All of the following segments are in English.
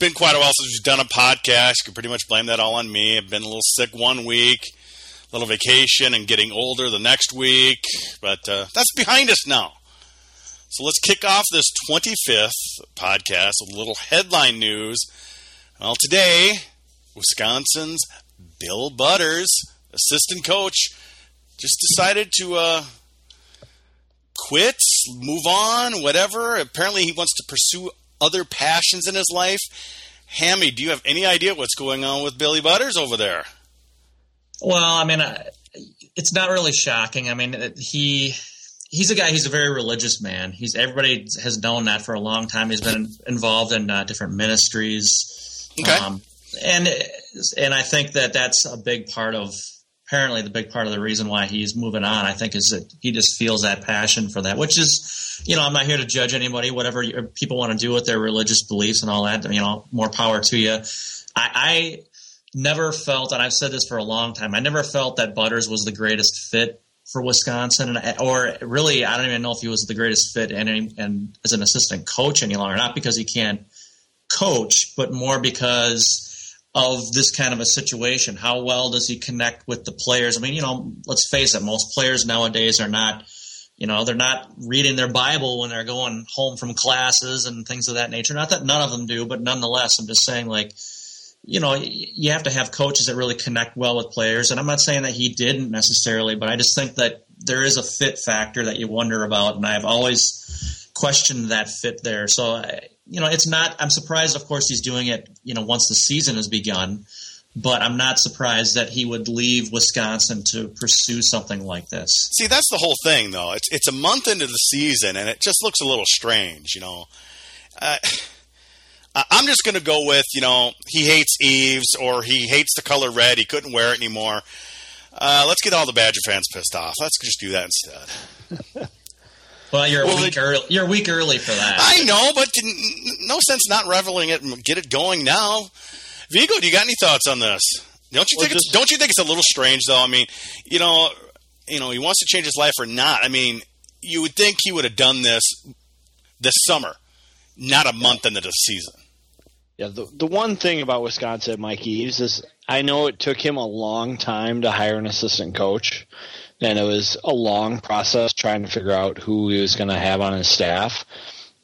been quite a while since we've done a podcast. You can pretty much blame that all on me. I've been a little sick one week, a little vacation, and getting older the next week. But uh, that's behind us now. So let's kick off this 25th podcast with a little headline news. Well, today, Wisconsin's Bill Butters, assistant coach, just decided to uh, quit, move on, whatever. Apparently, he wants to pursue other passions in his life. Hammy, do you have any idea what's going on with Billy Butters over there? Well, I mean, it's not really shocking. I mean, he he's a guy. He's a very religious man. He's everybody has known that for a long time. He's been involved in uh, different ministries. Okay. Um, and and I think that that's a big part of apparently the big part of the reason why he's moving on, I think, is that he just feels that passion for that, which is, you know, I'm not here to judge anybody, whatever people want to do with their religious beliefs and all that, you know, more power to you. I, I never felt, and I've said this for a long time, I never felt that Butters was the greatest fit for Wisconsin, and, or really, I don't even know if he was the greatest fit and, and as an assistant coach any longer. Not because he can't coach, but more because of this kind of a situation? How well does he connect with the players? I mean, you know, let's face it, most players nowadays are not, you know, they're not reading their Bible when they're going home from classes and things of that nature. Not that none of them do, but nonetheless, I'm just saying, like, you know, you have to have coaches that really connect well with players. And I'm not saying that he didn't necessarily, but I just think that there is a fit factor that you wonder about. And I've always questioned that fit there. So, you know, it's not. I'm surprised, of course, he's doing it. You know, once the season has begun, but I'm not surprised that he would leave Wisconsin to pursue something like this. See, that's the whole thing, though. It's it's a month into the season, and it just looks a little strange. You know, uh, I'm just going to go with you know he hates Eaves or he hates the color red. He couldn't wear it anymore. Uh, let's get all the Badger fans pissed off. Let's just do that instead. Well, you're well, a week early. You're a week early for that. I know, but no sense not reveling it and get it going now. Vigo, do you got any thoughts on this? Don't you well, think? Just, it's, don't you think it's a little strange, though? I mean, you know, you know, he wants to change his life or not. I mean, you would think he would have done this this summer, not a month into the season. Yeah, the the one thing about Wisconsin, Mike Eaves, is I know it took him a long time to hire an assistant coach and it was a long process trying to figure out who he was going to have on his staff.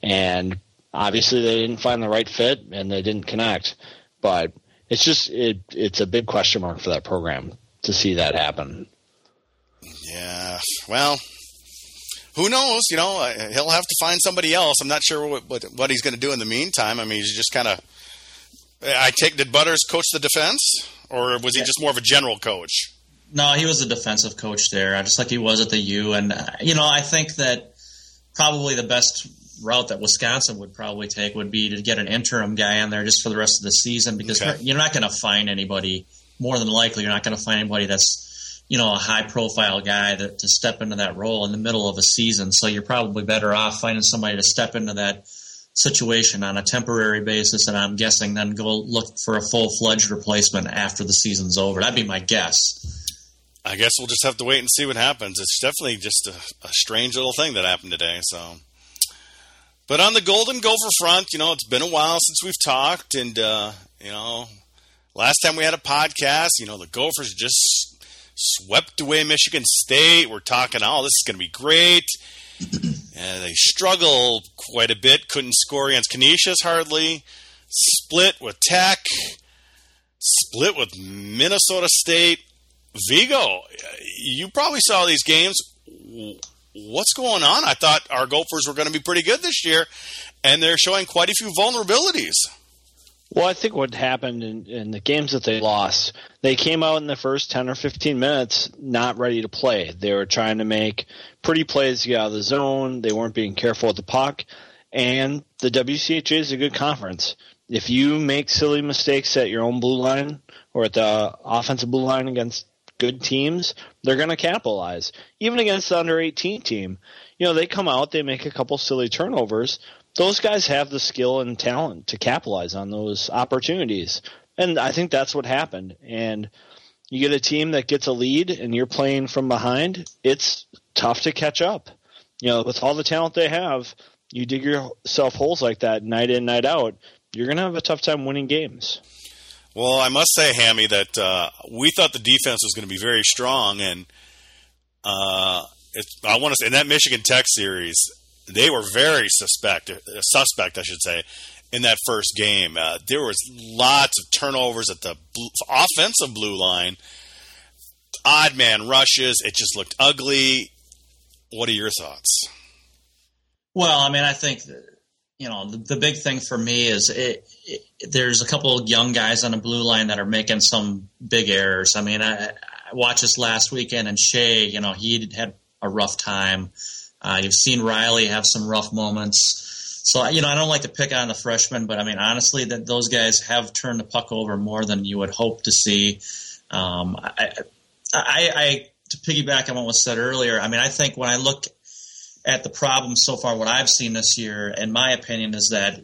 And obviously, they didn't find the right fit and they didn't connect. But it's just it it's a big question mark for that program to see that happen. Yeah, well, who knows? You know, he'll have to find somebody else. I'm not sure what what, what he's going to do in the meantime. I mean, he's just kind of. I take did Butters coach the defense, or was he just more of a general coach? No, he was a defensive coach there, just like he was at the U. And uh, you know, I think that probably the best route that Wisconsin would probably take would be to get an interim guy in there just for the rest of the season because okay. you're not going to find anybody. More than likely, you're not going to find anybody that's you know a high profile guy that to step into that role in the middle of a season. So you're probably better off finding somebody to step into that situation on a temporary basis, and I'm guessing then go look for a full fledged replacement after the season's over. That'd be my guess. I guess we'll just have to wait and see what happens. It's definitely just a, a strange little thing that happened today. So, but on the Golden Gopher front, you know, it's been a while since we've talked, and uh, you know, last time we had a podcast, you know, the Gophers just swept away Michigan State. We're talking, oh, this is going to be great. They struggled quite a bit. Couldn't score against Canisius hardly. Split with Tech. Split with Minnesota State Vigo, you probably saw these games. What's going on? I thought our Gophers were going to be pretty good this year, and they're showing quite a few vulnerabilities. Well, I think what happened in, in, the games that they lost, they came out in the first 10 or 15 minutes not ready to play. They were trying to make pretty plays to get out of the zone. They weren't being careful with the puck. And the WCHA is a good conference. if you make silly mistakes at your own blue line or at the offensive blue line against good teams, they're going to capitalize. Even against the under 18 team, you know, they come out, they make a couple silly turnovers. Those guys have the skill and talent to capitalize on those opportunities. And I think that's what happened. And you get a team that gets a lead and you're playing from behind, it's tough to catch up. You know, with all the talent they have, you dig yourself holes like that night in, night out, you're going to have a tough time winning games. Well, I must say, Hammy, that uh, we thought the defense was going to be very strong, and uh, I want to say in that Michigan Tech series, they were very suspect, suspect, I should say, in that first game. Uh, there was lots of turnovers at the blue, offensive blue line, odd man rushes. It just looked ugly. What are your thoughts? Well, I mean, I think you know the, the big thing for me is it, it, there's a couple of young guys on the blue line that are making some big errors. I mean, I, I watched this last weekend, and Skjei, you know, he had a rough time. Uh, you've seen Reilly have some rough moments. So you know, I don't like to pick on the freshmen, but I mean, honestly, that those guys have turned the puck over more than you would hope to see. Um, I, I, I, to piggyback on what was said earlier, I mean, I think when I look at the problems so far, what I've seen this year, in my opinion, is that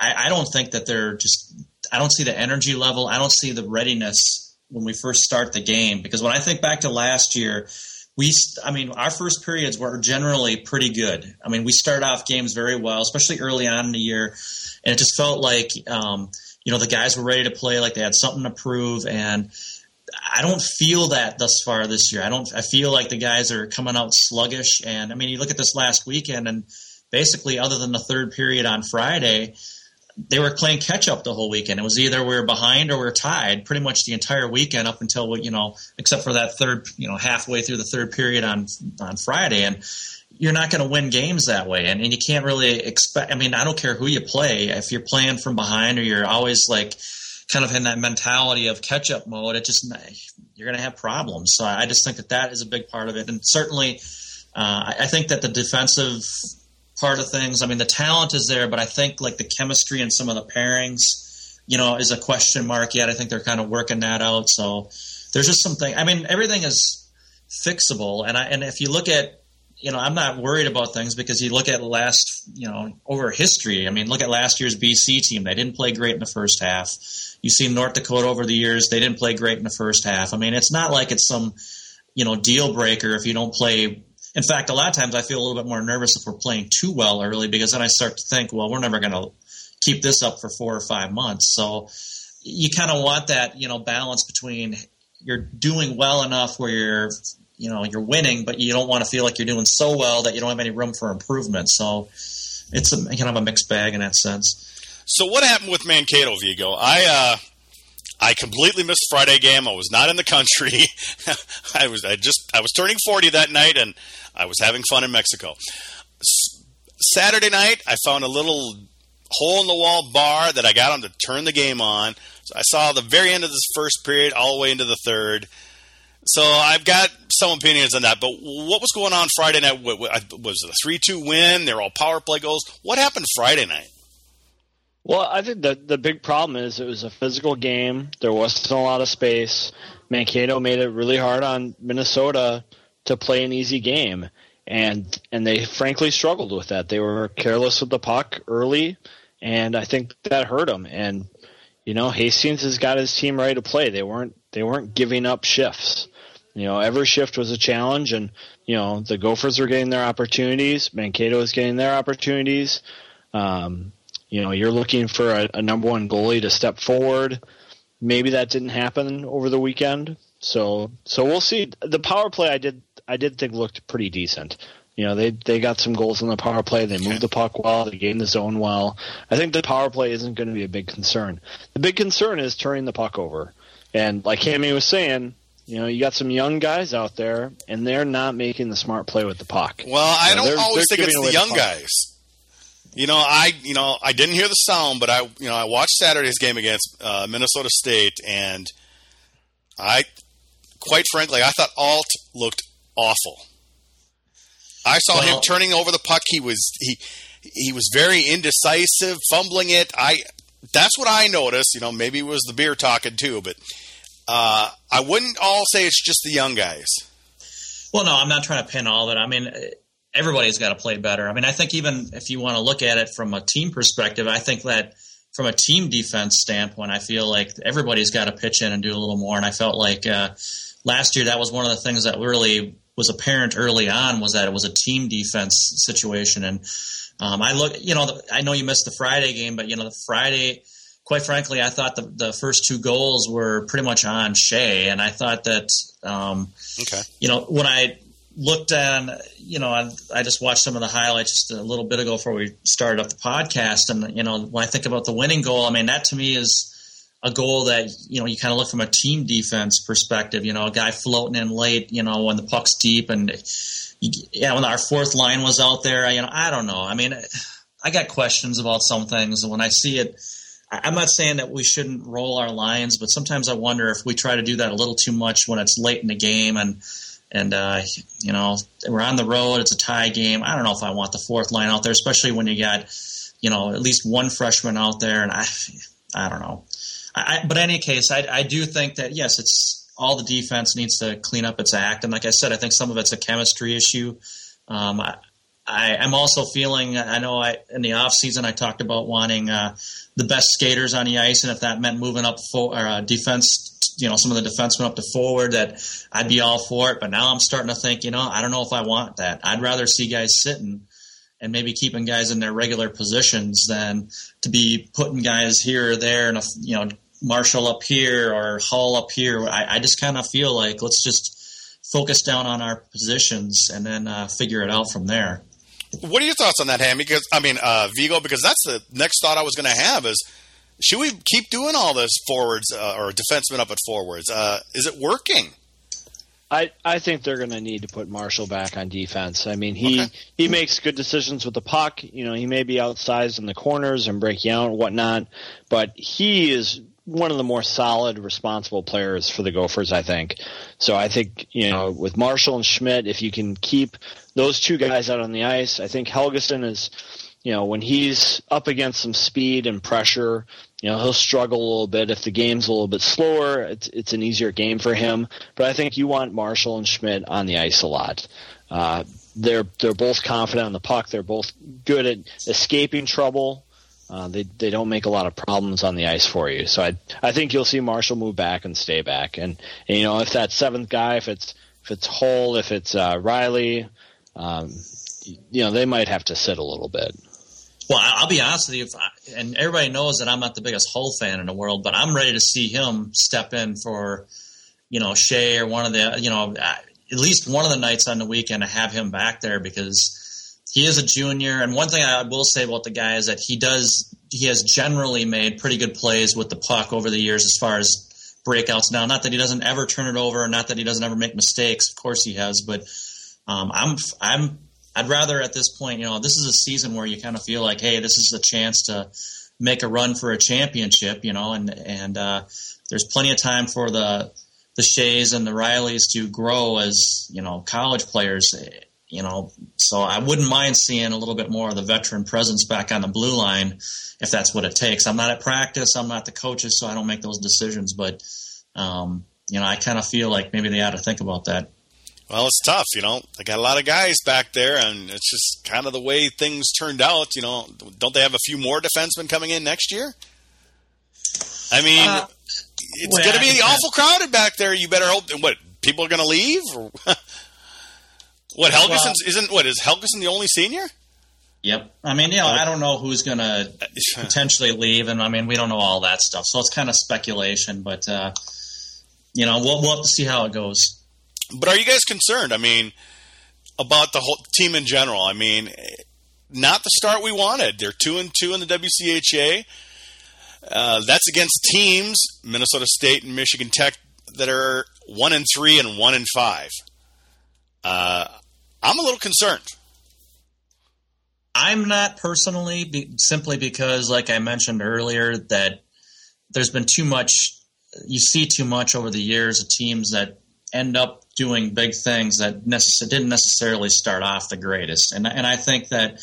I, I don't think that they're just. I don't see the energy level. I don't see the readiness when we first start the game because when I think back to last year we, I mean, our first periods were generally pretty good. I mean, we start off games very well, especially early on in the year, and it just felt like, um, you know, the guys were ready to play, like they had something to prove, and I don't feel that thus far this year. I don't. I feel like the guys are coming out sluggish, and I mean, you look at this last weekend, and basically, other than the third period on Friday, they were playing catch up the whole weekend. It was either we were behind or we are tied pretty much the entire weekend up until you know, except for that third, you know, halfway through the third period on on Friday. And you're not going to win games that way, and, and you can't really expect. I mean, I don't care who you play. If you're playing from behind or you're always like kind of in that mentality of catch up mode, it just you're going to have problems. So I just think that that is a big part of it, and certainly. Uh, I think that the defensive part of things. I mean, the talent is there, but I think like the chemistry and some of the pairings, you know, is a question mark yet. I think they're kind of working that out. So there's just something. I mean, everything is fixable, and I and if you look at you know, I'm not worried about things because you look at last, you know, over history. I mean, look at last year's BC team. They didn't play great in the first half. You see North Dakota over the years, they didn't play great in the first half. I mean, it's not like it's some, you know, deal breaker if you don't play in fact, a lot of times I feel a little bit more nervous if we're playing too well early because then I start to think, well, we're never going to keep this up for four or five months. So you kind of want that, you know, balance between you're doing well enough where you're, you know, you're winning, but you don't want to feel like you're doing so well that you don't have any room for improvement. So it's a kind of a mixed bag in that sense. So what happened with Mankato, Vigo? I uh, I completely missed Friday game. I was not in the country. I was I just I was turning 40 that night and I was having fun in Mexico. S- Saturday night, I found a little hole in the wall bar that I got on to turn the game on. So I saw the very end of this first period all the way into the third. So I've got some opinions on that. But what was going on Friday night? Was it a 3 2 win? They're all power play goals. What happened Friday night? Well, I think the the big problem is it was a physical game. There wasn't a lot of space. Mankato made it really hard on Minnesota to play an easy game, and and they frankly struggled with that. They were careless with the puck early, and I think that hurt them. And you know, Hastings has got his team ready to play. They weren't they weren't giving up shifts. You know, every shift was a challenge, and you know the Gophers were getting their opportunities. Mankato was getting their opportunities. Um, you know, you're looking for a, a number one goalie to step forward. Maybe that didn't happen over the weekend. So so we'll see. The power play I did I did think looked pretty decent. You know, they they got some goals in the power play. They moved the puck well. They gained the zone well. I think the power play isn't going to be a big concern. The big concern is turning the puck over. And like Hammy was saying, you know, you got some young guys out there, and they're not making the smart play with the puck. Well, I you know, don't always think it's the young the guys. You know, I you know I didn't hear the sound, but I you know I watched Saturday's game against uh, Minnesota State, and I, quite frankly, I thought Alt looked awful. I saw well, him turning over the puck. He was he he was very indecisive, fumbling it. I that's what I noticed. You know, maybe it was the beer talking too, but uh, I wouldn't all say it's just the young guys. Well, no, I'm not trying to pin all it. I mean, everybody's got to play better. I mean, I think even if you want to look at it from a team perspective, I think that from a team defense standpoint, I feel like everybody's got to pitch in and do a little more. And I felt like uh, last year that was one of the things that really was apparent early on was that it was a team defense situation. And um, I look, you know, I know you missed the Friday game, but you know, the Friday, quite frankly, I thought the, the first two goals were pretty much on Skjei, and I thought that, um, okay. you know, when I looked on, you know, I, I, just watched some of the highlights just a little bit ago before we started up the podcast, and you know, when I think about the winning goal, I mean, that to me is a goal that you know you kind of look from a team defense perspective. You know, a guy floating in late, you know, when the puck's deep, and yeah, when our fourth line was out there, you know, I don't know. I mean, I got questions about some things, and when I see it. I'm not saying that we shouldn't roll our lines, but sometimes I wonder if we try to do that a little too much when it's late in the game and and uh, you know we're on the road. It's a tie game. I don't know if I want the fourth line out there, especially when you got you know at least one freshman out there. And I, I don't know. I, but in any case, I, I do think that yes, it's all the defense needs to clean up its act. And like I said, I think some of it's a chemistry issue. Um, I, I, am also feeling. I know I in the off season I talked about wanting uh, the best skaters on the ice, and if that meant moving up for uh, defense you know some of the defensemen up to forward that I'd be all for it. But now I'm starting to think, you know, I don't know if I want that. I'd rather see guys sitting and maybe keeping guys in their regular positions than to be putting guys here or there and you know Marshall up here or Holl up here. I, I just kind of feel like let's just focus down on our positions and then uh, figure it out from there. What are your thoughts on that, Ham? Because I mean, uh, Vigo. Because that's the next thought I was going to have is should we keep doing all this forwards uh, or defensemen up at forwards? Uh, is it working? I, I think they're going to need to put Marshall back on defense. I mean, he okay. he makes good decisions with the puck. You know, he may be outsized in the corners and breaking out and whatnot, but he is one of the more solid, responsible players for the Gophers. I think. So I think you know with Marshall and Schmidt, if you can keep those two guys out on the ice, I think Helgeson is you know, when he's up against some speed and pressure, you know, he'll struggle a little bit. If the game's a little bit slower, it's, it's an easier game for him. But I think you want Marshall and Schmidt on the ice a lot. Uh, they're they're both confident on the puck. They're both good at escaping trouble. Uh, they they don't make a lot of problems on the ice for you. So I I think you'll see Marshall move back and stay back. And, and you know if that seventh guy, if it's if it's Holl, if it's uh, Reilly, um, you know they might have to sit a little bit. Well, I'll be honest with you, I, and everybody knows that I'm not the biggest Holl fan in the world, but I'm ready to see him step in for, you know, Skjei or one of the, you know, at least one of the nights on the weekend to have him back there because he is a junior. And one thing I will say about the guy is that he does, he has generally made pretty good plays with the puck over the years as far as breakouts. Now, not that he doesn't ever turn it over, not that he doesn't ever make mistakes. Of course he has, but um, I'm, I'm I'd rather at this point, you know, this is a season where you kind of feel like, hey, this is a chance to make a run for a championship, you know, and and uh, there's plenty of time for the the Skjeis and the Reillys to grow as you know college players, you know. So I wouldn't mind seeing a little bit more of the veteran presence back on the blue line if that's what it takes. I'm not at practice, I'm not the coaches, so I don't make those decisions, but um, you know, I kind of feel like maybe they ought to think about that. Well, it's tough, you know. They got a lot of guys back there, and it's just kind of the way things turned out. You know, don't they have a few more defensemen coming in next year? I mean, uh, it's well, going to be awful crowded back there. You better hope. What people are going to leave? what Helgeson well, isn't? What is Helgeson the only senior? Yep. I mean, you know, I don't know who's going to potentially leave, and I mean, we don't know all that stuff, so it's kind of speculation. But uh, you know, we'll, we'll have to see how it goes. But are you guys concerned? I mean, about the whole team in general. I mean, not the start we wanted. They're two and two in the WCHA. Uh, that's against teams, Minnesota State and Michigan Tech, that are one and three and one and five. Uh, I'm a little concerned. I'm not personally, be, simply because, like I mentioned earlier, that there's been too much. You see too much over the years of teams that end up doing big things that necess- didn't necessarily start off the greatest. And and I think that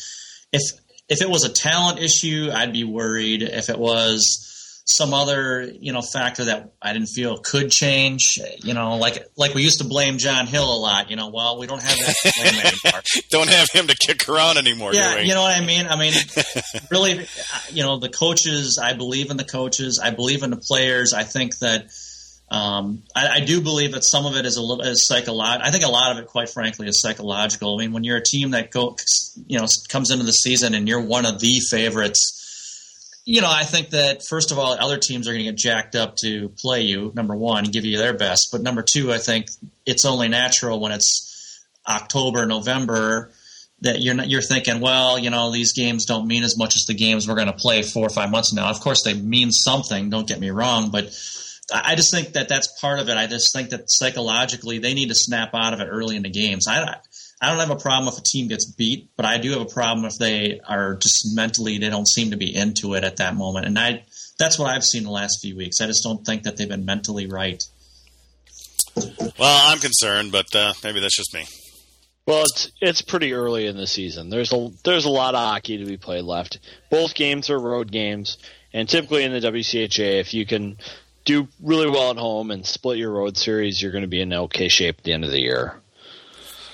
if if it was a talent issue, I'd be worried. If it was some other you know factor that I didn't feel could change. You know, like like we used to blame John Hill a lot. You know, well we don't have that blame anymore. don't have him to kick around anymore. Yeah, you know what I mean. I mean, really, you know, the coaches. I believe in the coaches. I believe in the players. I think that. Um, I, I, do believe that some of it is a little is psychological. I think a lot of it, quite frankly, is psychological. I mean, when you're a team that go, you know, comes into the season and you're one of the favorites, you know, I think that first of all, other teams are going to get jacked up to play you. Number one, and give you their best, but number two, I think it's only natural when it's October, November that you're not, you're thinking, well, you know, these games don't mean as much as the games we're going to play four or five months now. Of course, they mean something. Don't get me wrong, but I just think that that's part of it. I just think that psychologically they need to snap out of it early in the games. I I don't have a problem if a team gets beat, but I do have a problem if they are just mentally they don't seem to be into it at that moment. And I that's what I've seen the last few weeks. I just don't think that they've been mentally right. Well, I'm concerned, but uh, maybe that's just me. Well, it's it's pretty early in the season. There's a there's a lot of hockey to be played left. Both games are road games, and typically in the WCHA, if you can do really well at home and split your road series, you're going to be in okay shape at the end of the year.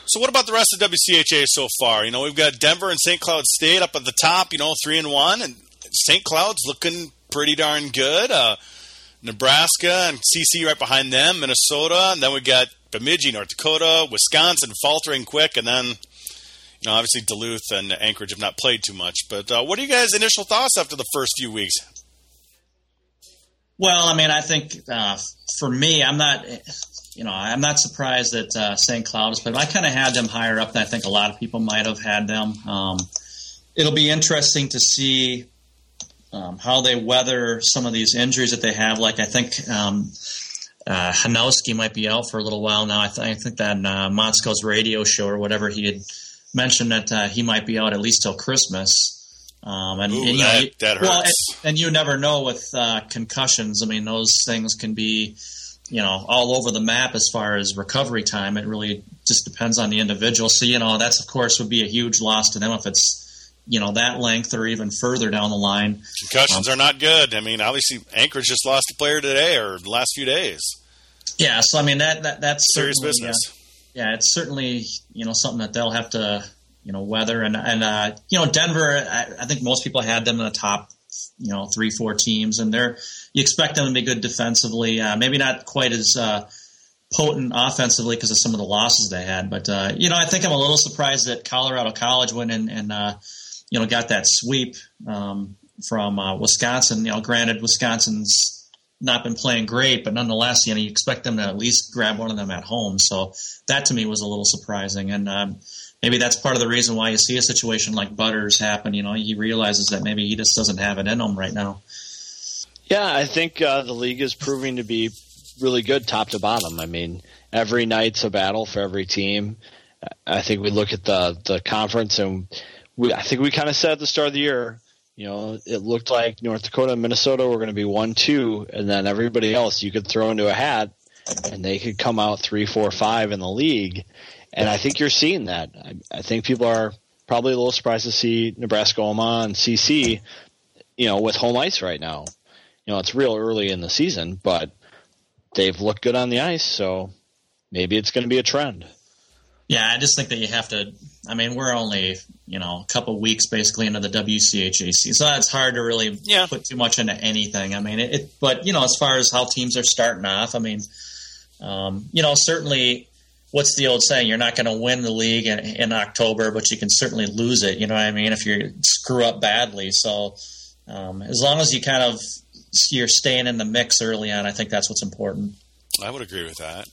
So what about the rest of WCHA so far? You know, we've got Denver and St. Cloud State up at the top. You know, three and one, and St. Cloud's looking pretty darn good. Uh, Nebraska and CC right behind them. Minnesota, and then we got Bemidji, North Dakota, Wisconsin faltering quick, and then you know obviously Duluth and Anchorage have not played too much. But uh, what are you guys' initial thoughts after the first few weeks? Well, I mean, I think uh, for me, I'm not you know, I'm not surprised that uh, St. Cloud is, but I kind of had them higher up than I think a lot of people might have had them. Um, it'll be interesting to see um, how they weather some of these injuries that they have. Like I think um, uh, Hanowski might be out for a little while now. I, th- I think that uh, Motzko's radio show or whatever he had mentioned that uh, he might be out at least till Christmas. Um, and, Ooh, and, you that, know, that hurts. Well, and, and, you never know with uh, concussions. I mean, those things can be you know all over the map as far as recovery time. It really just depends on the individual. So you know that's of course would be a huge loss to them if it's you know that length or even further down the line. Concussions um, are not good. I mean, obviously Anchorage just lost a player today or the last few days. Yeah, so I mean that, that that's serious business. yeah, it's certainly you know something that they'll have to you know weather and and uh, you know Denver. I, I think most people had them in the top you know three four teams, and they're you expect them to be good defensively. Uh, maybe not quite as uh, potent offensively because of some of the losses they had, but uh, you know I think I'm a little surprised that Colorado College went and, and uh, you know got that sweep um, from uh, Wisconsin. You know, granted Wisconsin's not been playing great, but nonetheless, you know, you expect them to at least grab one of them at home. So that to me was a little surprising. And um, maybe that's part of the reason why you see a situation like Butters happen. You know, he realizes that maybe he just doesn't have it in him right now. Yeah, I think uh, the league is proving to be really good top to bottom. I mean, every night's a battle for every team. I think we look at the the conference and we I think we kind of said at the start of the year, you know, it looked like North Dakota and Minnesota were going to be one two, and then everybody else you could throw into a hat, and they could come out three, four, five in the league. And I think you're seeing that. I, I think people are probably a little surprised to see Nebraska Omaha and CC, you know, with home ice right now. You know, it's real early in the season, but they've looked good on the ice, so maybe it's going to be a trend. Yeah, I just think that you have to. I mean, we're only you know a couple weeks basically into the WCHAC, so it's hard to really yeah. put too much into anything. I mean, it, it, But you know, as far as how teams are starting off, I mean, um, you know, certainly what's the old saying? You're not going to win the league in, in, October, but you can certainly lose it. You know what I mean? If you screw up badly. So um, as long as you kind of you're staying in the mix early on, I think that's what's important. I would agree with that.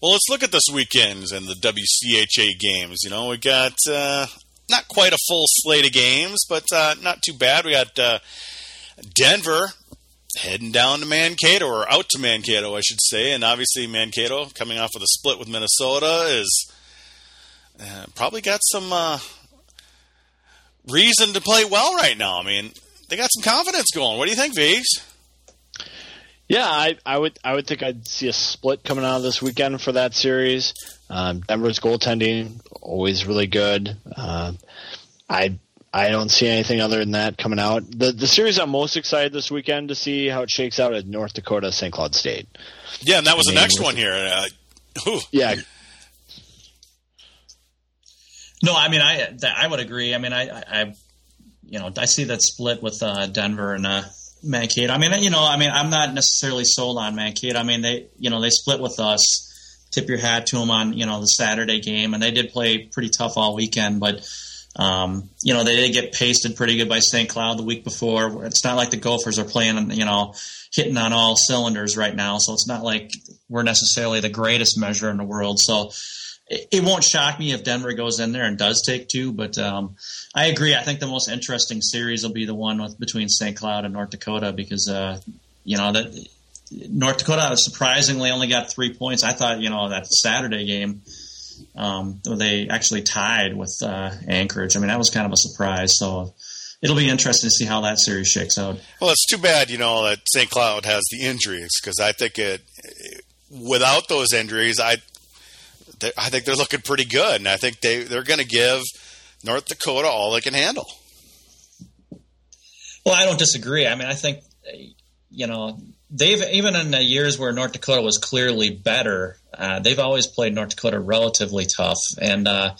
Well, let's look at this weekend's and the WCHA games. You know, we got uh, not quite a full slate of games, but uh, not too bad. We got uh, Denver heading down to Mankato or out to Mankato, I should say, and obviously Mankato coming off with a split with Minnesota is uh, probably got some uh, reason to play well right now. I mean, they got some confidence going. What do you think, Vigs? Yeah, I, I would I would think I'd see a split coming out of this weekend for that series. Um, Denver's goaltending always really good. Uh, I I don't see anything other than that coming out. The the series I'm most excited this weekend to see how it shakes out at North Dakota St. Cloud State. Yeah, and that was I mean, the next one here. Uh, yeah. No, I mean I I would agree. I mean I I you know I see that split with uh, Denver and uh, Mankato. I mean you know I mean I'm not necessarily sold on Mankato. I mean they you know they split with us. Tip your hat to them on you know the Saturday game, and they did play pretty tough all weekend, but um, you know, they did get pasted pretty good by St. Cloud the week before. It's not like the Gophers are playing, you know, hitting on all cylinders right now. So it's not like we're necessarily the greatest measure in the world. So it, it won't shock me if Denver goes in there and does take two. But um, I agree. I think the most interesting series will be the one with between St. Cloud and North Dakota because, uh, you know, that North Dakota surprisingly only got three points. I thought, you know, that Saturday game um, they actually tied with uh, Anchorage. I mean, that was kind of a surprise. So it'll be interesting to see how that series shakes out. Well, it's too bad, you know, that St. Cloud has the injuries because I think it without those injuries, I I think they're looking pretty good, and I think they they're going to give North Dakota all they can handle. Well, I don't disagree. I mean, I think you know they've even in the years where North Dakota was clearly better, uh, they've always played North Dakota relatively tough, and uh,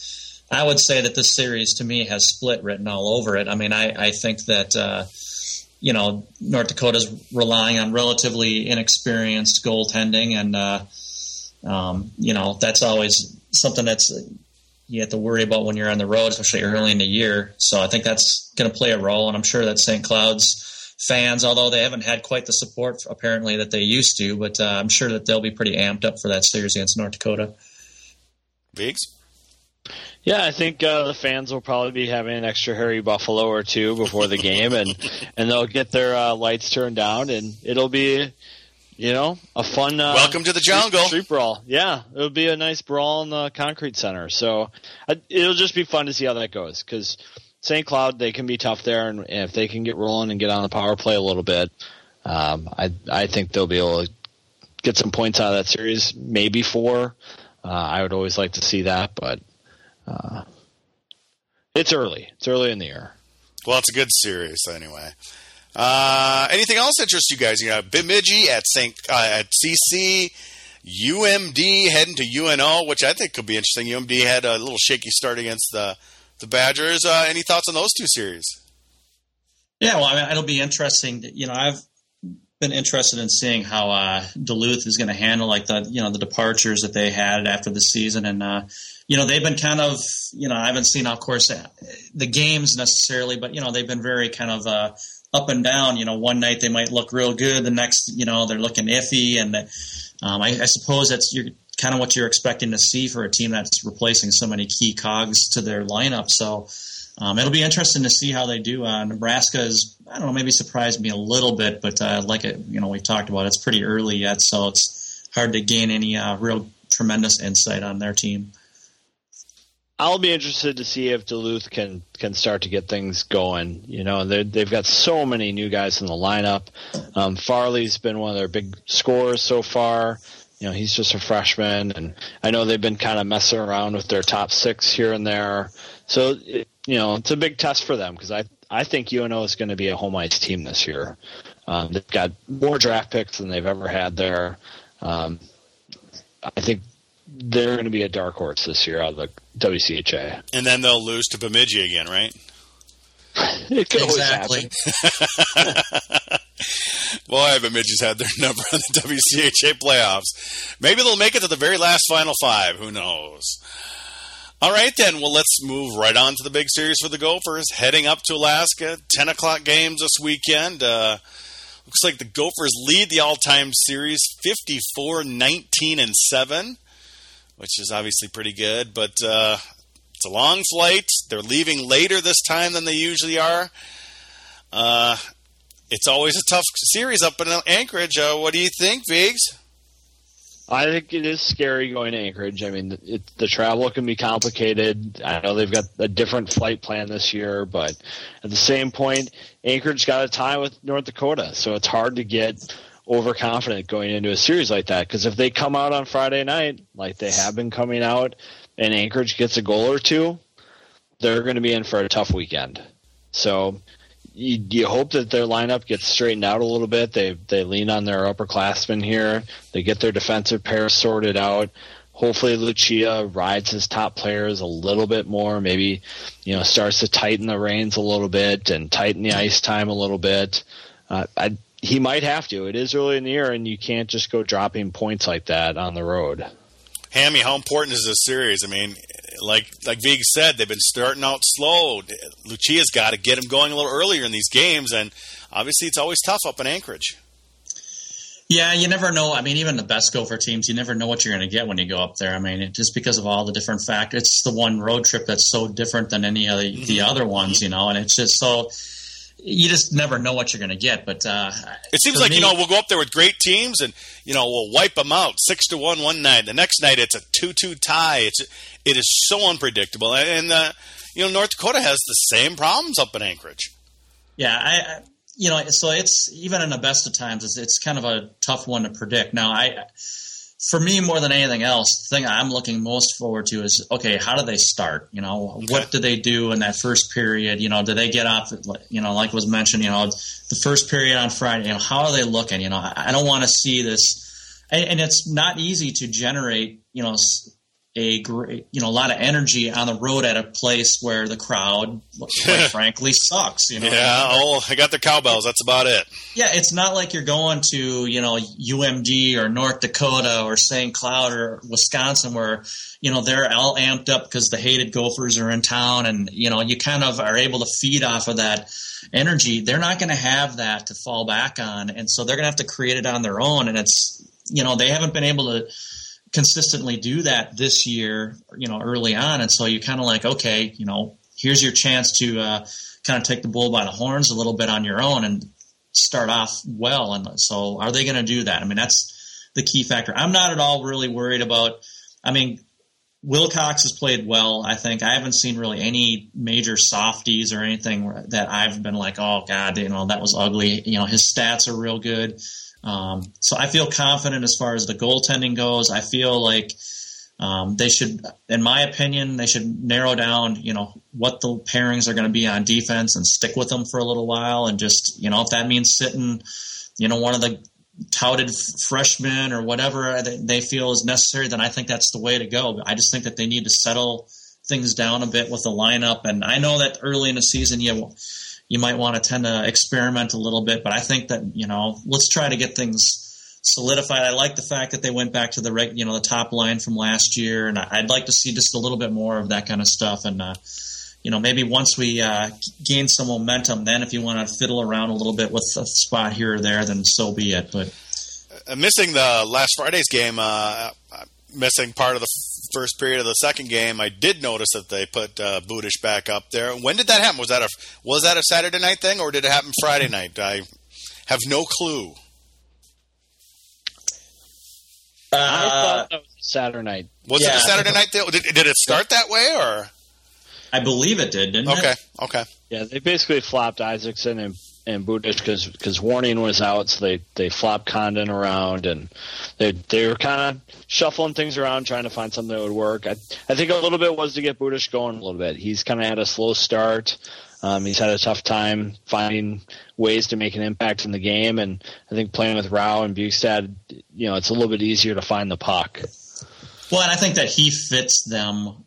I would say that this series to me has split written all over it. I mean, I, I think that uh, you know North Dakota's relying on relatively inexperienced goaltending, and uh, um, you know that's always something that's you have to worry about when you're on the road, especially early in the year. So I think that's going to play a role, and I'm sure that St. Cloud's fans, although they haven't had quite the support apparently that they used to. But uh, I'm sure that they'll be pretty amped up for that series against North Dakota. Biggs. Yeah, I think uh, the fans will probably be having an extra hairy Buffalo or two before the game, and and they'll get their uh, lights turned down, and it'll be, you know, a fun. Uh, Welcome to the jungle. Street, street brawl. Yeah, it'll be a nice brawl in the concrete center. So it'll just be fun to see how that goes because St. Cloud, they can be tough there, and if they can get rolling and get on the power play a little bit, um, I I think they'll be able to get some points out of that series, maybe four. Uh, I would always like to see that, but uh, it's early. It's early in the year. Well, it's a good series anyway. Uh, anything else interest you guys? You got Bemidji at St. Uh, at CC. UMD heading to UNO, which I think could be interesting. UMD had a little shaky start against the the Badgers. Uh, any thoughts on those two series? Yeah, well, I mean, it'll be interesting. To, you know, I've been interested in seeing how uh, Duluth is going to handle like the you know the departures that they had after the season, and uh, you know they've been kind of you know I haven't seen of course the games necessarily, but you know they've been very kind of uh, up and down. You know, one night they might look real good, the next you know they're looking iffy, and um, I, I suppose that's you're kind of what you're expecting to see for a team that's replacing so many key cogs to their lineup. So um, it'll be interesting to see how they do. Uh, Nebraska is, I don't know, maybe surprised me a little bit, but uh, like it, you know, we talked about, it's pretty early yet, so it's hard to gain any uh, real tremendous insight on their team. I'll be interested to see if Duluth can can start to get things going. You know, they've got so many new guys in the lineup. Um, Farley's been one of their big scorers so far you know, he's just a freshman, and I know they've been kind of messing around with their top six here and there. So, it, you know, it's a big test for them because I I think UNO is going to be a home ice team this year. Um, they've got more draft picks than they've ever had there. Um, I think they're going to be a dark horse this year out of the WCHA. And then they'll lose to Bemidji again, right? it could exactly. Boy, Bemidji's had their number on the WCHA playoffs. Maybe they'll make it to the very last Final Five. Who knows? All right, then. Well, let's move right on to the big series for the Gophers. Heading up to Alaska, 10 o'clock games this weekend. Uh, looks like the Gophers lead the all time series 54 19 and 7, which is obviously pretty good, but uh, it's a long flight. They're leaving later this time than they usually are. Uh, it's always a tough series up in Anchorage. Uh, what do you think, Viggs? I think it is scary going to Anchorage. I mean, it, the travel can be complicated. I know they've got a different flight plan this year, but at the same point, Anchorage got a tie with North Dakota, so it's hard to get overconfident going into a series like that. Because if they come out on Friday night, like they have been coming out, and Anchorage gets a goal or two, they're going to be in for a tough weekend. So you, you hope that their lineup gets straightened out a little bit. They they lean on their upperclassmen here. They get their defensive pair sorted out. Hopefully, Lucia rides his top players a little bit more. Maybe you know starts to tighten the reins a little bit and tighten the ice time a little bit. Uh, I, he might have to. It is early in the year, and you can't just go dropping points like that on the road. Hammy, how important is this series? I mean, like like Vig said, they've been starting out slow. Lucia's got to get him going a little earlier in these games, and obviously it's always tough up in Anchorage. Yeah, you never know. I mean, even the best Gopher teams, you never know what you're going to get when you go up there. I mean, just because of all the different factors, it's the one road trip that's so different than any of the, mm-hmm. the other ones, you know. And it's just so you just never know what you're going to get. But uh, it seems like me, you know we'll go up there with great teams, and you know we'll wipe them out six to one one night. The next night it's a two two tie. It's it is so unpredictable, and uh, you know North Dakota has the same problems up in Anchorage. Yeah, I, you know so it's even in the best of times, it's, it's kind of a tough one to predict. Now I for me, more than anything else, the thing I'm looking most forward to is okay, how do they start? You know, okay. what do they do in that first period? You know, do they get off? You know, like was mentioned, you know, the first period on Friday. You know, how are they looking? You know, I don't want to see this, and it's not easy to generate. You know, a great, you know, a lot of energy on the road at a place where the crowd, quite frankly, sucks. You know, yeah. Oh, I got the cowbells. That's about it. Yeah, it's not like you're going to you know UMD or North Dakota or St. Cloud or Wisconsin where you know they're all amped up because the hated Gophers are in town, and you know you kind of are able to feed off of that energy. They're not going to have that to fall back on, and so they're going to have to create it on their own. And it's you know they haven't been able to consistently do that this year, you know, early on. And so you kind of like, okay, you know, here's your chance to uh, kind of take the bull by the horns a little bit on your own and start off well. And so are they going to do that? I mean, that's the key factor. I'm not at all really worried about, I mean, Wilcox has played well. I think I haven't seen really any major softies or anything that I've been like, oh God, you know, that was ugly. You know, his stats are real good. Um, so I feel confident as far as the goaltending goes. I feel like um, they should, in my opinion, they should narrow down, you know, what the pairings are going to be on defense and stick with them for a little while, and just, you know, if that means sitting, you know, one of the touted freshmen or whatever they feel is necessary, then I think that's the way to go. I just think that they need to settle things down a bit with the lineup, and I know that early in the season, you you might want to tend to experiment a little bit. But I think that you know, let's try to get things solidified. I like the fact that they went back to the you know the top line from last year, and I'd like to see just a little bit more of that kind of stuff. And uh, you know, maybe once we uh, gain some momentum, then if you want to fiddle around a little bit with a spot here or there, then so be it. But uh, missing the last Friday's game, uh, uh missing part of the first period of the second game, I did notice that they put uh, Budish back up there. When did that happen? Was that a was that a Saturday night thing, or did it happen Friday night? I have no clue. Uh, I thought that was Saturday night. Was yeah, it a Saturday night? Did, did it start that way, or? I believe it did, didn't okay, it? Okay, okay. Yeah, they basically flopped Isackson and and Budish because Warning was out, so they they flopped Condon around and they they were kind of shuffling things around, trying to find something that would work. I I think a little bit was to get Budish going a little bit. He's kind of had a slow start. Um, he's had a tough time finding ways to make an impact in the game, and I think playing with Rau and Bjugstad, you know, it's a little bit easier to find the puck. Well, and I think that he fits them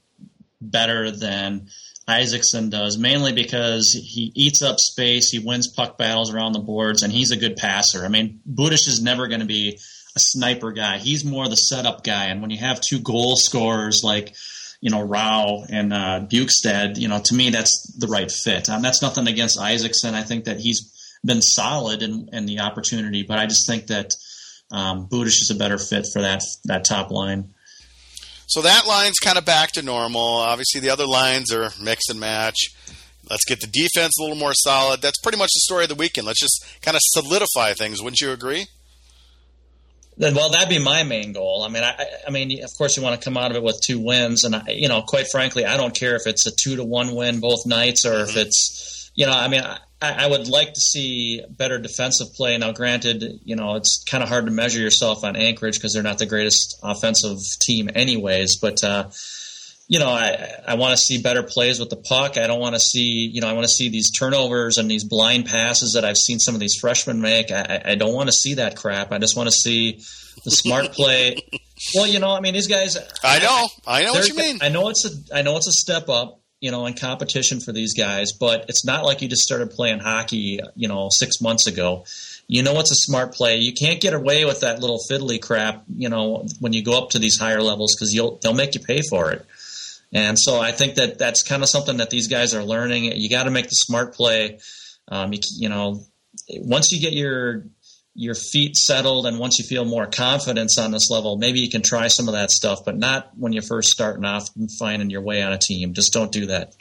better than Isackson does, mainly because he eats up space, he wins puck battles around the boards, and he's a good passer. I mean, Budish is never going to be a sniper guy. He's more the setup guy. And when you have two goal scorers like, you know, Rau and uh, Bjugstad, you know, to me, that's the right fit. Um, that's nothing against Isackson. I think that he's been solid in, in the opportunity, but I just think that um, Budish is a better fit for that that top line. So that line's kind of back to normal. Obviously, the other lines are mix and match. Let's get the defense a little more solid. That's pretty much the story of the weekend. Let's just kind of solidify things. Wouldn't you agree? Then, well, that'd be my main goal. I mean, I, I mean, of course, you want to come out of it with two wins, and I, you know, quite frankly, I don't care if it's a two to one win both nights or mm-hmm. if it's, you know, I mean, I, I, would like to see better defensive play. Now, granted, you know it's kind of hard to measure yourself on Anchorage because they're not the greatest offensive team, anyways. But uh, you know, I, I want to see better plays with the puck. I don't want to see, you know, I want to see these turnovers and these blind passes that I've seen some of these freshmen make. I, I don't want to see that crap. I just want to see the smart play. well, you know, I mean, these guys. I know, I know what you mean. I know it's a, I know it's a step up, you know, in competition for these guys, but it's not like you just started playing hockey, you know, six months ago. You know, it's a smart play. You can't get away with that little fiddly crap, you know, when you go up to these higher levels because you'll they'll make you pay for it. And so I think that that's kind of something that these guys are learning. You got to make the smart play. Um, you, you know, once you get your your feet settled and once you feel more confidence on this level, maybe you can try some of that stuff, but not when you're first starting off and finding your way on a team. Just don't do that.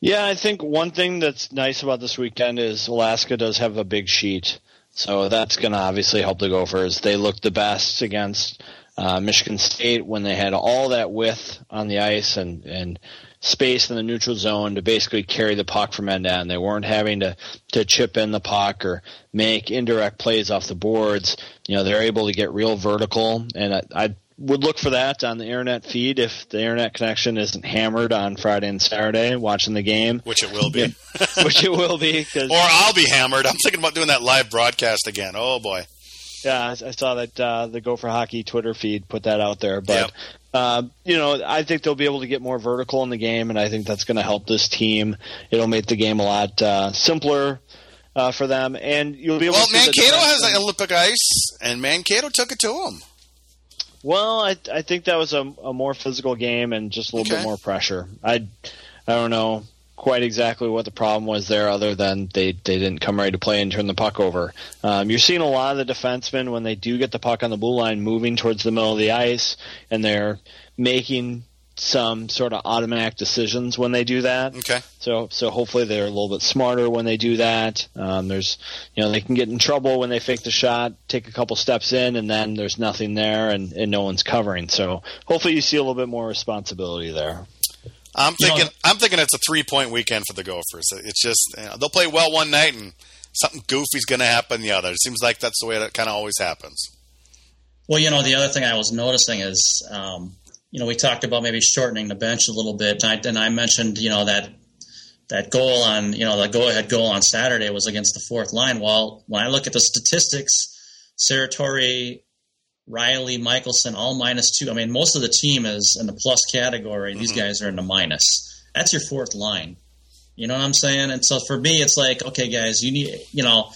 Yeah, I think one thing that's nice about this weekend is Alaska does have a big sheet. So that's going to obviously help the Gophers. They look the best against uh, Michigan State when they had all that width on the ice and, and space in the neutral zone to basically carry the puck from end to end. They weren't having to, to chip in the puck or make indirect plays off the boards. You know, they're able to get real vertical. And I, I would look for that on the internet feed if the internet connection isn't hammered on Friday and Saturday watching the game. Which it will be. which it will be. or I'll be hammered. I'm thinking about doing that live broadcast again. Oh, boy. Yeah, I saw that uh, the Gopher Hockey Twitter feed put that out there. But, yep. uh, you know, I think they'll be able to get more vertical in the game, and I think that's going to help this team. It'll make the game a lot uh, simpler. Uh, for them, and you'll be able. To Well, to Mankato has like Olympic ice, and Mankato took it to them. Well, I, I think that was a, a more physical game and just a little okay. bit more pressure. I I don't know quite exactly what the problem was there, other than they, they didn't come ready to play and turn the puck over. Um, you're seeing a lot of the defensemen when they do get the puck on the blue line moving towards the middle of the ice, and they're making some sort of automatic decisions when they do that. Okay. So so hopefully they're a little bit smarter when they do that. Um, there's you know they can get in trouble when they fake the shot, take a couple steps in, and then there's nothing there and, and no one's covering. So hopefully you see a little bit more responsibility there. I'm thinking. You know, I'm thinking it's a three point weekend for the Gophers. It's just you know, they'll play well one night and something goofy's going to happen the other. It seems like that's the way that kind of always happens. Well, you know, the other thing I was noticing is, um, you know, we talked about maybe shortening the bench a little bit, and I, and I mentioned, you know, that that goal on, you know, the go ahead goal on Saturday was against the fourth line. Well, when I look at the statistics, Serratore Reilly, Michelson, all minus two. I mean, most of the team is in the plus category. Mm-hmm. These guys are in the minus. That's your fourth line. You know what I'm saying? And so for me, it's like, okay, guys, you need, you know,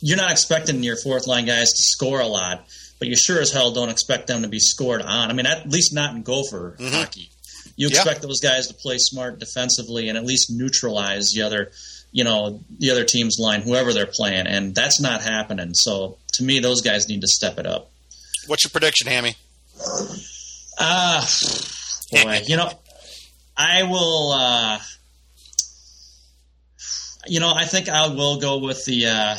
you're not expecting your fourth line guys to score a lot, but you sure as hell don't expect them to be scored on. I mean, at least not in Gopher mm-hmm. hockey. You expect those guys to play smart defensively and at least neutralize the other, you know, the other team's line, whoever they're playing, and that's not happening. So to me, those guys need to step it up. What's your prediction, Hammy? Ah, uh, boy, you know, I will. Uh, you know, I think I will go with the uh,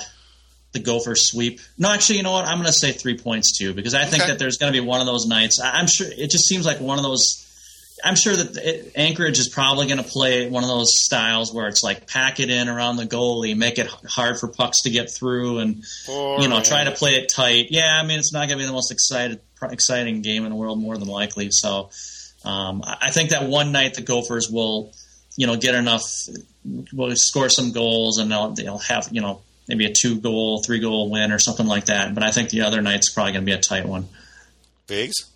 the Gopher sweep. No, actually, you know what? I'm going to say three points too because I think okay. that there's going to be one of those nights. I'm sure it just seems like one of those I'm sure that it, Anchorage is probably going to play one of those styles where it's like pack it in around the goalie, make it hard for pucks to get through, and you know try to play it tight. Yeah, I mean it's not going to be the most excited exciting game in the world, more than likely. So um, I think that one night the Gophers will, you know, get enough, will score some goals, and they'll they'll have you know maybe a two goal, three goal win or something like that. But I think the other night's probably going to be a tight one. Biggs.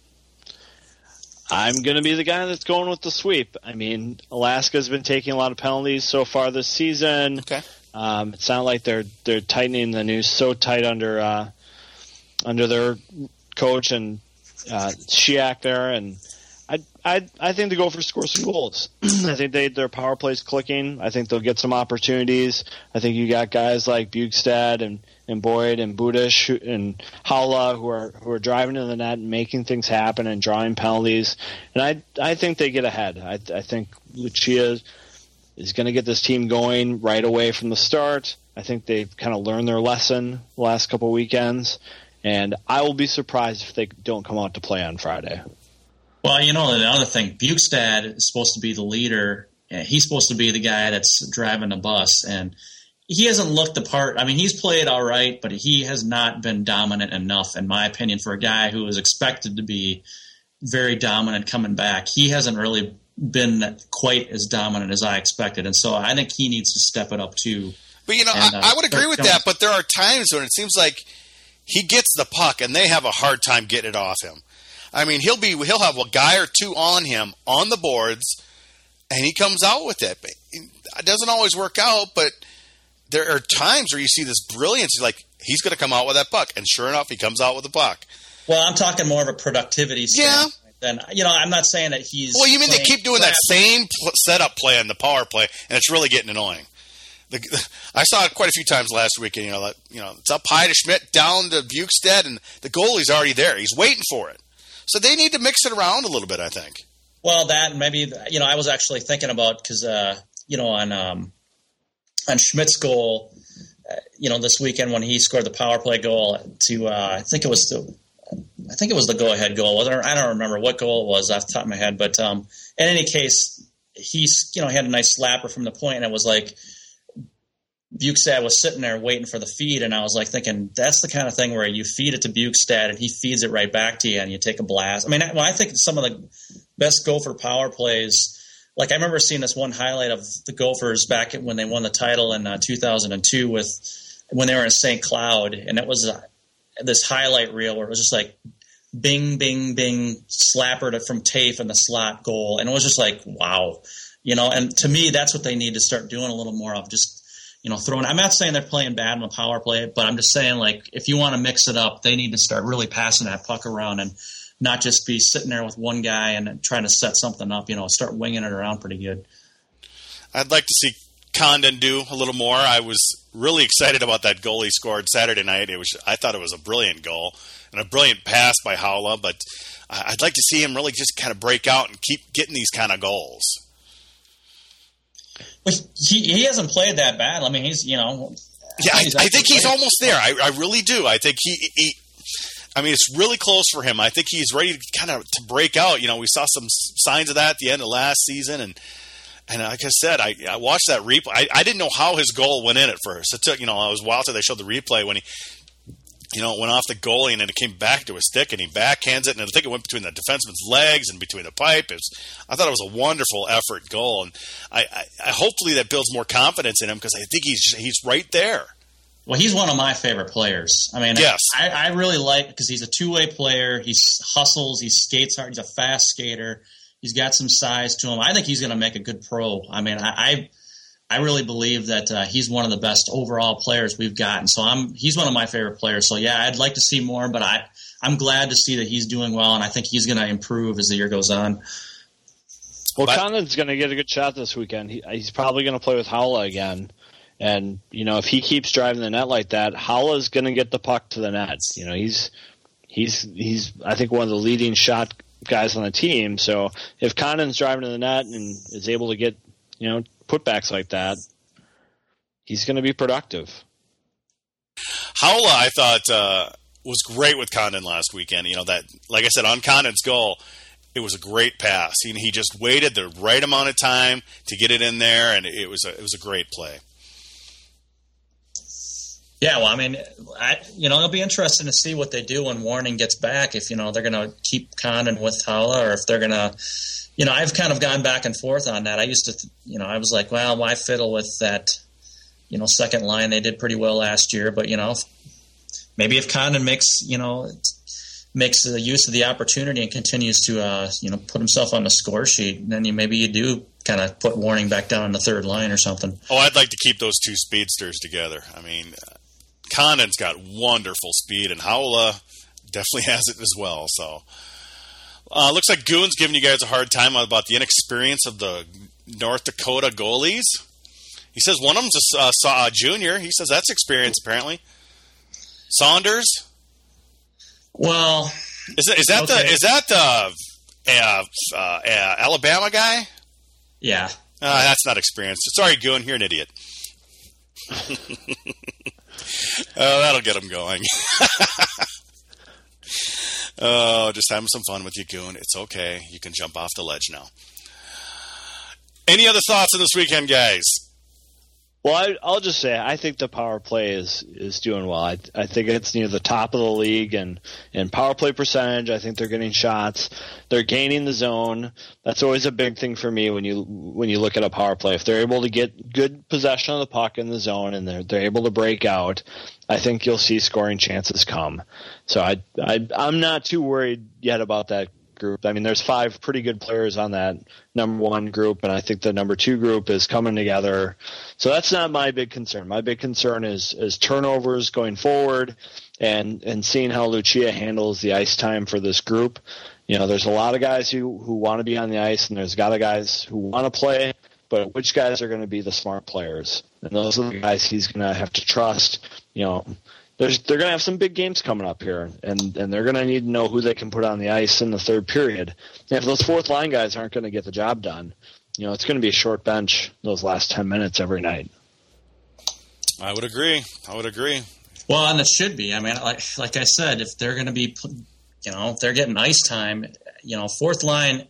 I'm going to be the guy that's going with the sweep. I mean, Alaska's been taking a lot of penalties so far this season. Okay. Um, it sounds like they're they're tightening the noose so tight under uh, under their coach and uh, Shyiak there, and I I think they go for score some goals. I think they their power plays clicking. I think they'll get some opportunities. I think you got guys like Bjugstad and and Boyd and Budish and Haula who are who are driving to the net and making things happen and drawing penalties. And I I think they get ahead. I I think Lucia is going to get this team going right away from the start. I think they've kind of learned their lesson the last couple weekends, and I will be surprised if they don't come out to play on Friday. Well, you know, the other thing, Bjugstad is supposed to be the leader. He's supposed to be the guy that's driving the bus, and he hasn't looked the part. I mean, he's played all right, but he has not been dominant enough, in my opinion, for a guy who is expected to be very dominant coming back. He hasn't really been quite as dominant as I expected, and so I think he needs to step it up too. But you know, And, I, uh, I would agree with that. But there are times when it seems like he gets the puck and they have a hard time getting it off him. I mean, he'll be he'll have a guy or two on him on the boards, and he comes out with it. It doesn't always work out. But there are times where you see this brilliance. You're like, he's going to come out with that puck, and sure enough, he comes out with the puck. Well, I'm talking more of a productivity. Yeah. Than you know, I'm not saying that he's. Well, you mean they keep doing that same setup play in the power play, and it's really getting annoying. The, I saw it quite a few times last weekend. you know, that, you know, it's up high to Schmidt, down to Bjugstad, and the goalie's already there. He's waiting for it. So they need to mix it around a little bit, I think. Well, that maybe you know, I was actually thinking about because uh, you know on um, on Schmidt's goal, uh, you know, this weekend when he scored the power play goal to uh, I think it was the I think it was the go ahead goal. I don't remember what goal it was off the top of my head, but um, in any case, he's you know had a nice slapper from the point, and it was like Bjugstad was sitting there waiting for the feed, and I was like thinking that's the kind of thing where you feed it to Bjugstad and he feeds it right back to you, and you take a blast. I mean, when I think some of the best Gopher power plays, like I remember seeing this one highlight of the Gophers back when they won the title in uh, 2002 with when they were in St. Cloud, and it was uh, this highlight reel where it was just like bing, bing, bing, slapper to, from Taffe in the slot goal, and it was just like wow, you know. And to me, that's what they need to start doing a little more of, just you know, throwing. I'm not saying they're playing bad in the power play, but I'm just saying like if you want to mix it up, they need to start really passing that puck around and not just be sitting there with one guy and trying to set something up. You know, start winging it around pretty good. I'd like to see Condon do a little more. I was really excited about that goal he scored Saturday night. It was I thought it was a brilliant goal and a brilliant pass by Haula, but I'd like to see him really just kind of break out and keep getting these kind of goals. But he he hasn't played that bad. I mean, he's you know. Yeah, I, I think he's almost there. I, I really do. I think he, he. I mean, it's really close for him. I think he's ready to kind of to break out. You know, we saw some signs of that at the end of last season, and and like I said, I, I watched that replay. I, I didn't know how his goal went in at first. It took you know, I was wild till they showed the replay when he. You know, it went off the goalie and then it came back to his stick and he backhands it and I think it went between the defenseman's legs and between the pipe. It was, I thought it was a wonderful effort goal and I, I, I hopefully that builds more confidence in him because I think he's he's right there. Well, he's one of my favorite players. I mean, Yes. I, I really like because he's a two way player. He hustles, he skates hard, he's a fast skater. He's got some size to him. I think he's going to make a good pro. I mean, I I, I really believe that uh, he's one of the best overall players we've gotten. So I'm he's one of my favorite players. So yeah, I'd like to see more, but I I'm glad to see that he's doing well, and I think he's going to improve as the year goes on. Well, But- Condon's going to get a good shot this weekend. He, he's probably going to play with Haula again. And, you know, if he keeps driving the net like that, Haula's going to get the puck to the net. You know, he's, he's, he's, I think, one of the leading shot guys on the team. So if Condon's driving to the net and is able to get, you know, putbacks like that, he's going to be productive. Haula, I thought, uh, was great with Condon last weekend. You know that, like I said, on Condon's goal, it was a great pass. He, he just waited the right amount of time to get it in there, and it was a, it was a great play. Yeah, well, I mean, I, you know, it'll be interesting to see what they do when Warning gets back. If you know they're going to keep Condon with Haula, or if they're going to, you know, I've kind of gone back and forth on that. I used to, you know, I was like, well, why fiddle with that? You know, second line they did pretty well last year, but you know, if- maybe if Condon makes, you know, makes the use of the opportunity and continues to, uh, you know, put himself on the score sheet, then you maybe you do kind of put Warning back down on the third line or something. Oh, I'd like to keep those two speedsters together. I mean, Condon's got wonderful speed, and Haula definitely has it as well. So, uh, looks like Goon's giving you guys a hard time about the inexperience of the North Dakota goalies. He says one of them's a uh, Saw junior. He says that's experience apparently. Saunders Well, is that, is that Okay. the is that the uh, uh, uh, Alabama guy? yeah, Uh, that's not experience. Sorry, Goon, you're an idiot. oh, that'll get him going. oh, just having some fun with you, Goon. It's okay. You can jump off the ledge now. Any other thoughts on this weekend, guys? Well, I, will just say I think the power play is is doing well. I, I think it's near the top of the league and in power play percentage. I think they're getting shots. They're gaining the zone. That's always a big thing for me when you when you look at a power play. If they're able to get good possession of the puck in the zone and they're they're able to break out, I think you'll see scoring chances come. So I, I I'm not too worried yet about that group. I mean, there's five pretty good players on that number one group, and I think the number two group is coming together. So that's not my big concern. My big concern is is turnovers going forward, and and seeing how Lucia handles the ice time for this group. You know, there's a lot of guys who who want to be on the ice, and there's a lot of guys who want to play. But which guys are going to be the smart players? And those are the guys he's going to have to trust. You know, there's they're going to have some big games coming up here, and and they're going to need to know who they can put on the ice in the third period. And if those fourth line guys aren't going to get the job done, you know, it's going to be a short bench those last ten minutes every night. I would agree. I would agree. Well, and it should be. I mean, like like I said, if they're going to be, you know, if they're getting ice time, you know, fourth line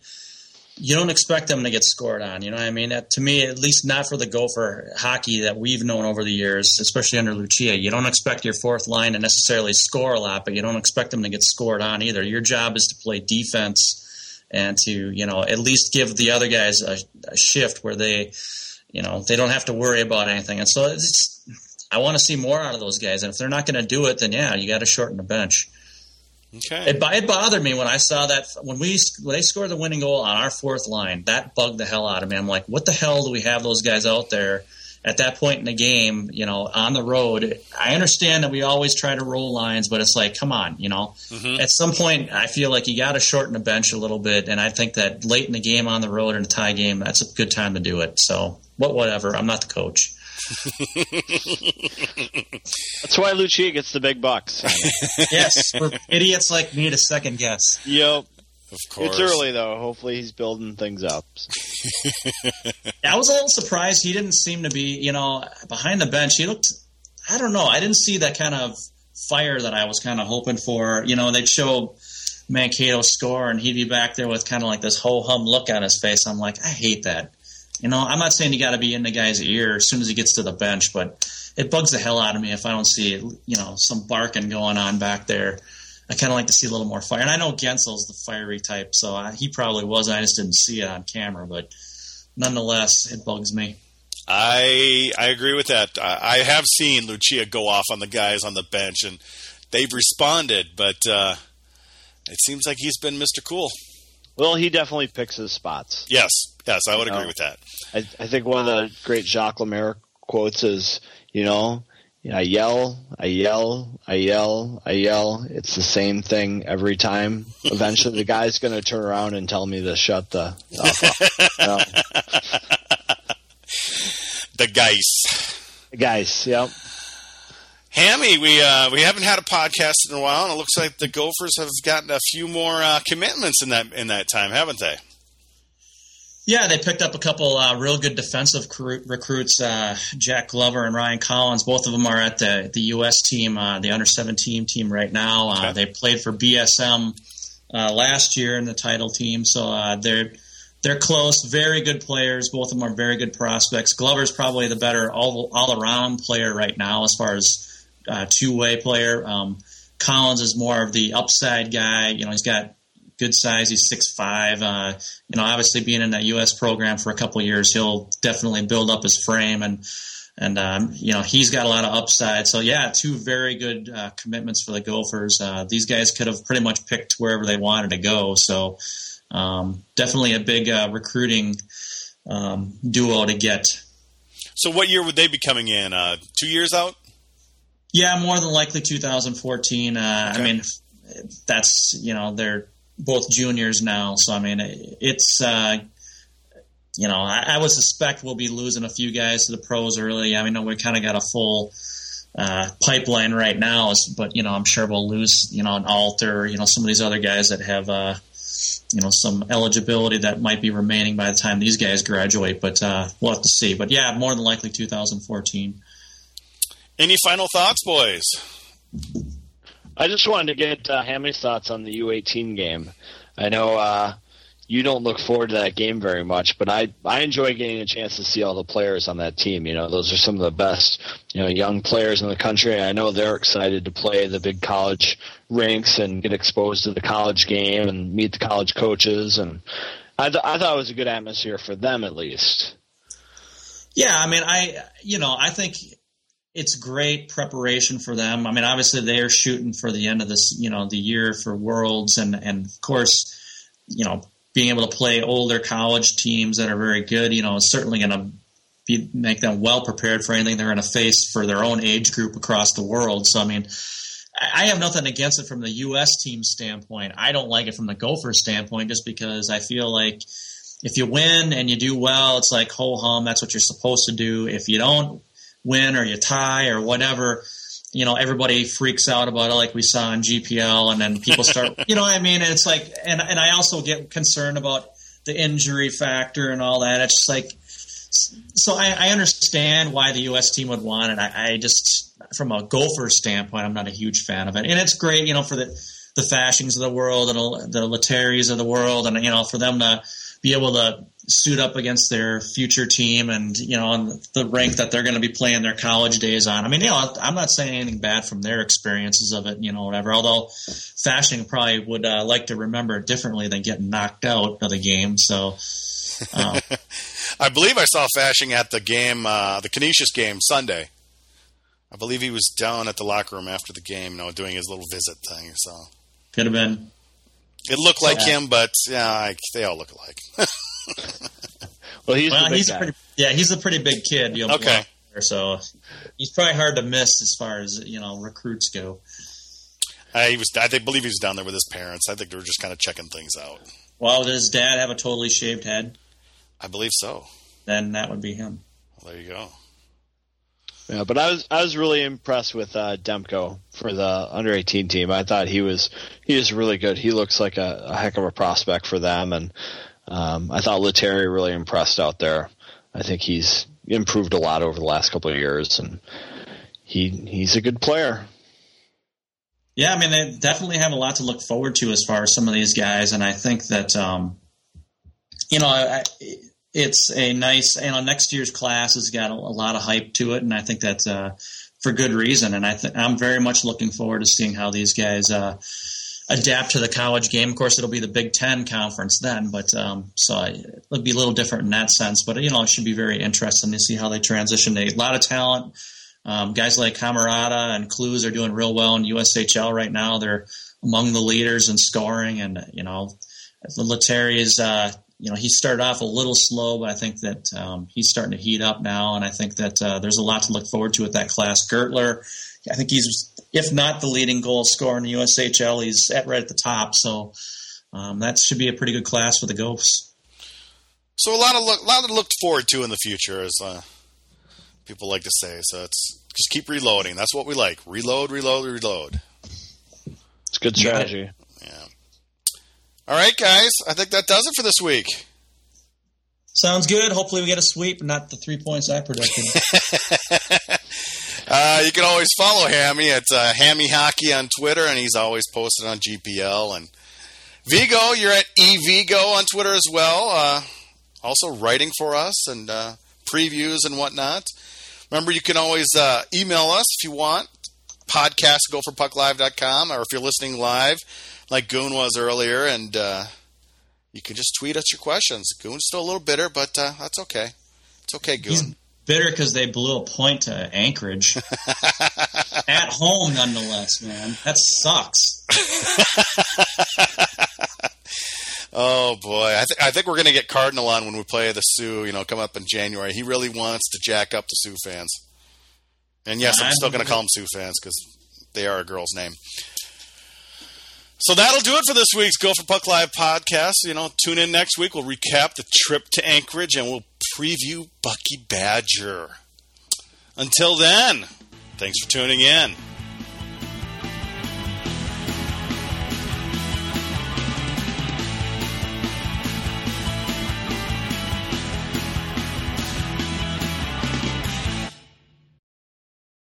you don't expect them to get scored on. You know what I mean? to me, at least not for the Gopher hockey that we've known over the years, especially under Lucia. You don't expect your fourth line to necessarily score a lot, but you don't expect them to get scored on either. Your job is to play defense and to, you know, at least give the other guys a, a shift where they, you know, they don't have to worry about anything. And so I want to see more out of those guys. And if they're not going to do it, then yeah, you got to shorten the bench. Okay. It, it bothered me when I saw that when we when they scored the winning goal on our fourth line. That bugged the hell out of me. I'm like, what the hell do we have those guys out there at that point in the game? You know, on the road. I understand that we always try to roll lines, but it's like, come on, you know. Mm-hmm. At some point, I feel like you got to shorten the bench a little bit, and I think that late in the game on the road in a tie game, that's a good time to do it. So, what, whatever. I'm not the coach. That's why Lucia gets the big bucks. yes, for idiots like me to second guess. Yep. Of course. It's early though. Hopefully he's building things up. I was a little surprised he didn't seem to be, you know, behind the bench. He looked I don't know. I didn't see that kind of fire that I was kind of hoping for. You know, they'd show Mankato score and he'd be back there with kind of like this ho hum look on his face. I'm like, I hate that. You know, I'm not saying you got to be in the guy's ear as soon as he gets to the bench, but it bugs the hell out of me if I don't see, you know, some barking going on back there. I kind of like to see a little more fire. And I know Gensel's the fiery type, so I, he probably was. I just didn't see it on camera, but nonetheless, it bugs me. I I agree with that. I, I have seen Lucia go off on the guys on the bench, and they've responded, but uh, it seems like he's been Mr. Cool. Well, he definitely picks his spots. Yes, yes, I would you agree know, with that. I, I think one of the great Jacques Lemaire quotes is, you know, I yell, I yell, I yell, I yell. It's the same thing every time. Eventually, the guy's going to turn around and tell me to shut the. the guys. The guys. Yep. Hammy, we uh, we haven't had a podcast in a while, and it looks like the Gophers have gotten a few more uh, commitments in that in that time, haven't they? Yeah, they picked up a couple uh, real good defensive recruits, uh, Jack Glover and Ryan Collins. Both of them are at the the U.S. team, uh, the under seventeen team right now. Uh, okay. They played for BSM last year in the title team, so they're they're close. Very good players. Both of them are very good prospects. Glover's probably the better all all around player right now as far as uh, two way player. Um, Collins is more of the upside guy. You know, he's got good size. He's six five. Uh, you know, obviously being in that U.S. program for a couple years, he'll definitely build up his frame and and um, you know he's got a lot of upside. So yeah, two very good uh, commitments for the Gophers. Uh, these guys could have pretty much picked wherever they wanted to go. So um, definitely a big uh, recruiting um, duo to get. So what year would they be coming in? Uh, two years out? Yeah, more than likely 2014. Uh, okay. I mean, that's you know they're both juniors now, so I mean it's uh, you know I, I, would suspect we'll be losing a few guys to the pros early. I mean, we kind of got a full uh, pipeline right now, but you know I'm sure we'll lose you know an Alter, you know some of these other guys that have uh, you know some eligibility that might be remaining by the time these guys graduate, but uh, we'll have to see. But yeah, more than likely 2014. Any final thoughts, boys? I just wanted to get uh, Hammy's thoughts on the U18 game. I know uh, you don't look forward to that game very much, but I I enjoy getting a chance to see all the players on that team. You know, those are some of the best you know young players in the country. I know they're excited to play the big college rinks and get exposed to the college game and meet the college coaches. And I th- I thought it was a good atmosphere for them at least. Yeah, I mean, I you know I think it's great preparation for them. I mean, obviously they are shooting for the end of this, you know, the year for Worlds, and and of course, you know, being able to play older college teams that are very good, you know, is certainly going to be, make them well prepared for anything they're going to face for their own age group across the world. So, I mean, I have nothing against it from the U.S. team standpoint. I don't like it from the Gopher standpoint just because I feel like if you win and you do well, it's like ho hum. That's what you're supposed to do. If you don't win or you tie or whatever, you know, everybody freaks out about it like we saw in GPL and then people start, you know what I mean? And it's like, and, and I also get concerned about the injury factor and all that. It's just like, so I, I understand why the U.S. team would want it. I, I just, from a Gopher standpoint, I'm not a huge fan of it. And it's great, you know, for the, the Faschings of the world and the Lettieri's of the world and, you know, for them to be able to suit up against their future team and you know on the rank that they're going to be playing their college days on. I mean, you know, I'm not saying anything bad from their experiences of it, you know, whatever. Although Fasching probably would uh, like to remember it differently than getting knocked out of the game. So. Um, I believe I saw Fasching at the game, uh, the Canisius game Sunday. I believe he was down at the locker room after the game, you know, doing his little visit thing. So could have been. It looked like yeah. him, but yeah, I, they all look alike. well, he's, well, he's a pretty, yeah, he's a pretty big kid. You know, okay, so he's probably hard to miss as far as you know recruits go. I was, I think, believe he was down there with his parents. I think they were just kind of checking things out. Well, does his dad have a totally shaved head? I believe so. Then that would be him. Well, there you go. Yeah, but I was I was really impressed with uh, Demko for the under eighteen team. I thought he was he was really good. He looks like a, a heck of a prospect for them, and um, I thought Lettieri really impressed out there. I think he's improved a lot over the last couple of years, and he he's a good player. Yeah, I mean they definitely have a lot to look forward to as far as some of these guys, and I think that um, you know I, it's a nice you know next year's class has got a, a lot of hype to it, and I think that's uh, for good reason. And I th- I'm very much looking forward to seeing how these guys. Uh, adapt to the college game. Of course, it'll be the Big Ten conference then, but um, so it'll be a little different in that sense. But you know, it should be very interesting to see how they transition. They a lot of talent. Um, guys like Cammarata and Kloos are doing real well in USHL right now. They're among the leaders in scoring, and you know, Lettieri is. Uh, you know, he started off a little slow, but I think that um, he's starting to heat up now, and I think that uh, there's a lot to look forward to with that class. Guertler, I think he's if not the leading goal scorer in the USHL, he's at right at the top. So um, that should be a pretty good class for the Ghosts. So a lot of look, a lot to look forward to in the future, as uh, people like to say. So it's just keep reloading. That's what we like: reload, reload, reload. It's good strategy. Yeah. All right, guys. I think that does it for this week. Sounds good. Hopefully, we get a sweep, not the three points I predicted. Uh, you can always follow Hammy at uh, Hammy Hockey on Twitter, and he's always posted on GPL. And Vigo, you're at eVigo on Twitter as well. Uh, also writing for us and uh, previews and whatnot. Remember, you can always uh, email us if you want. Podcast, gopherpucklive.com, or if you're listening live, like Goon was earlier, and uh, you can just tweet us your questions. Goon's still a little bitter, but that's okay. It's okay, Goon. He's- bitter because they blew a point to Anchorage at home, nonetheless. Man, that sucks. oh boy, I, th- I think we're going to get Cardinal on when we play the Sioux. You know, come up in January. He really wants to jack up the Sioux fans. And yes, I'm still going to call them Sioux fans because they are a girl's name. So that'll do it for this week's Gopher Puck Live podcast. You know, tune in next week. We'll recap the trip to Anchorage and we'll preview Bucky Badger. Until then, thanks for tuning in.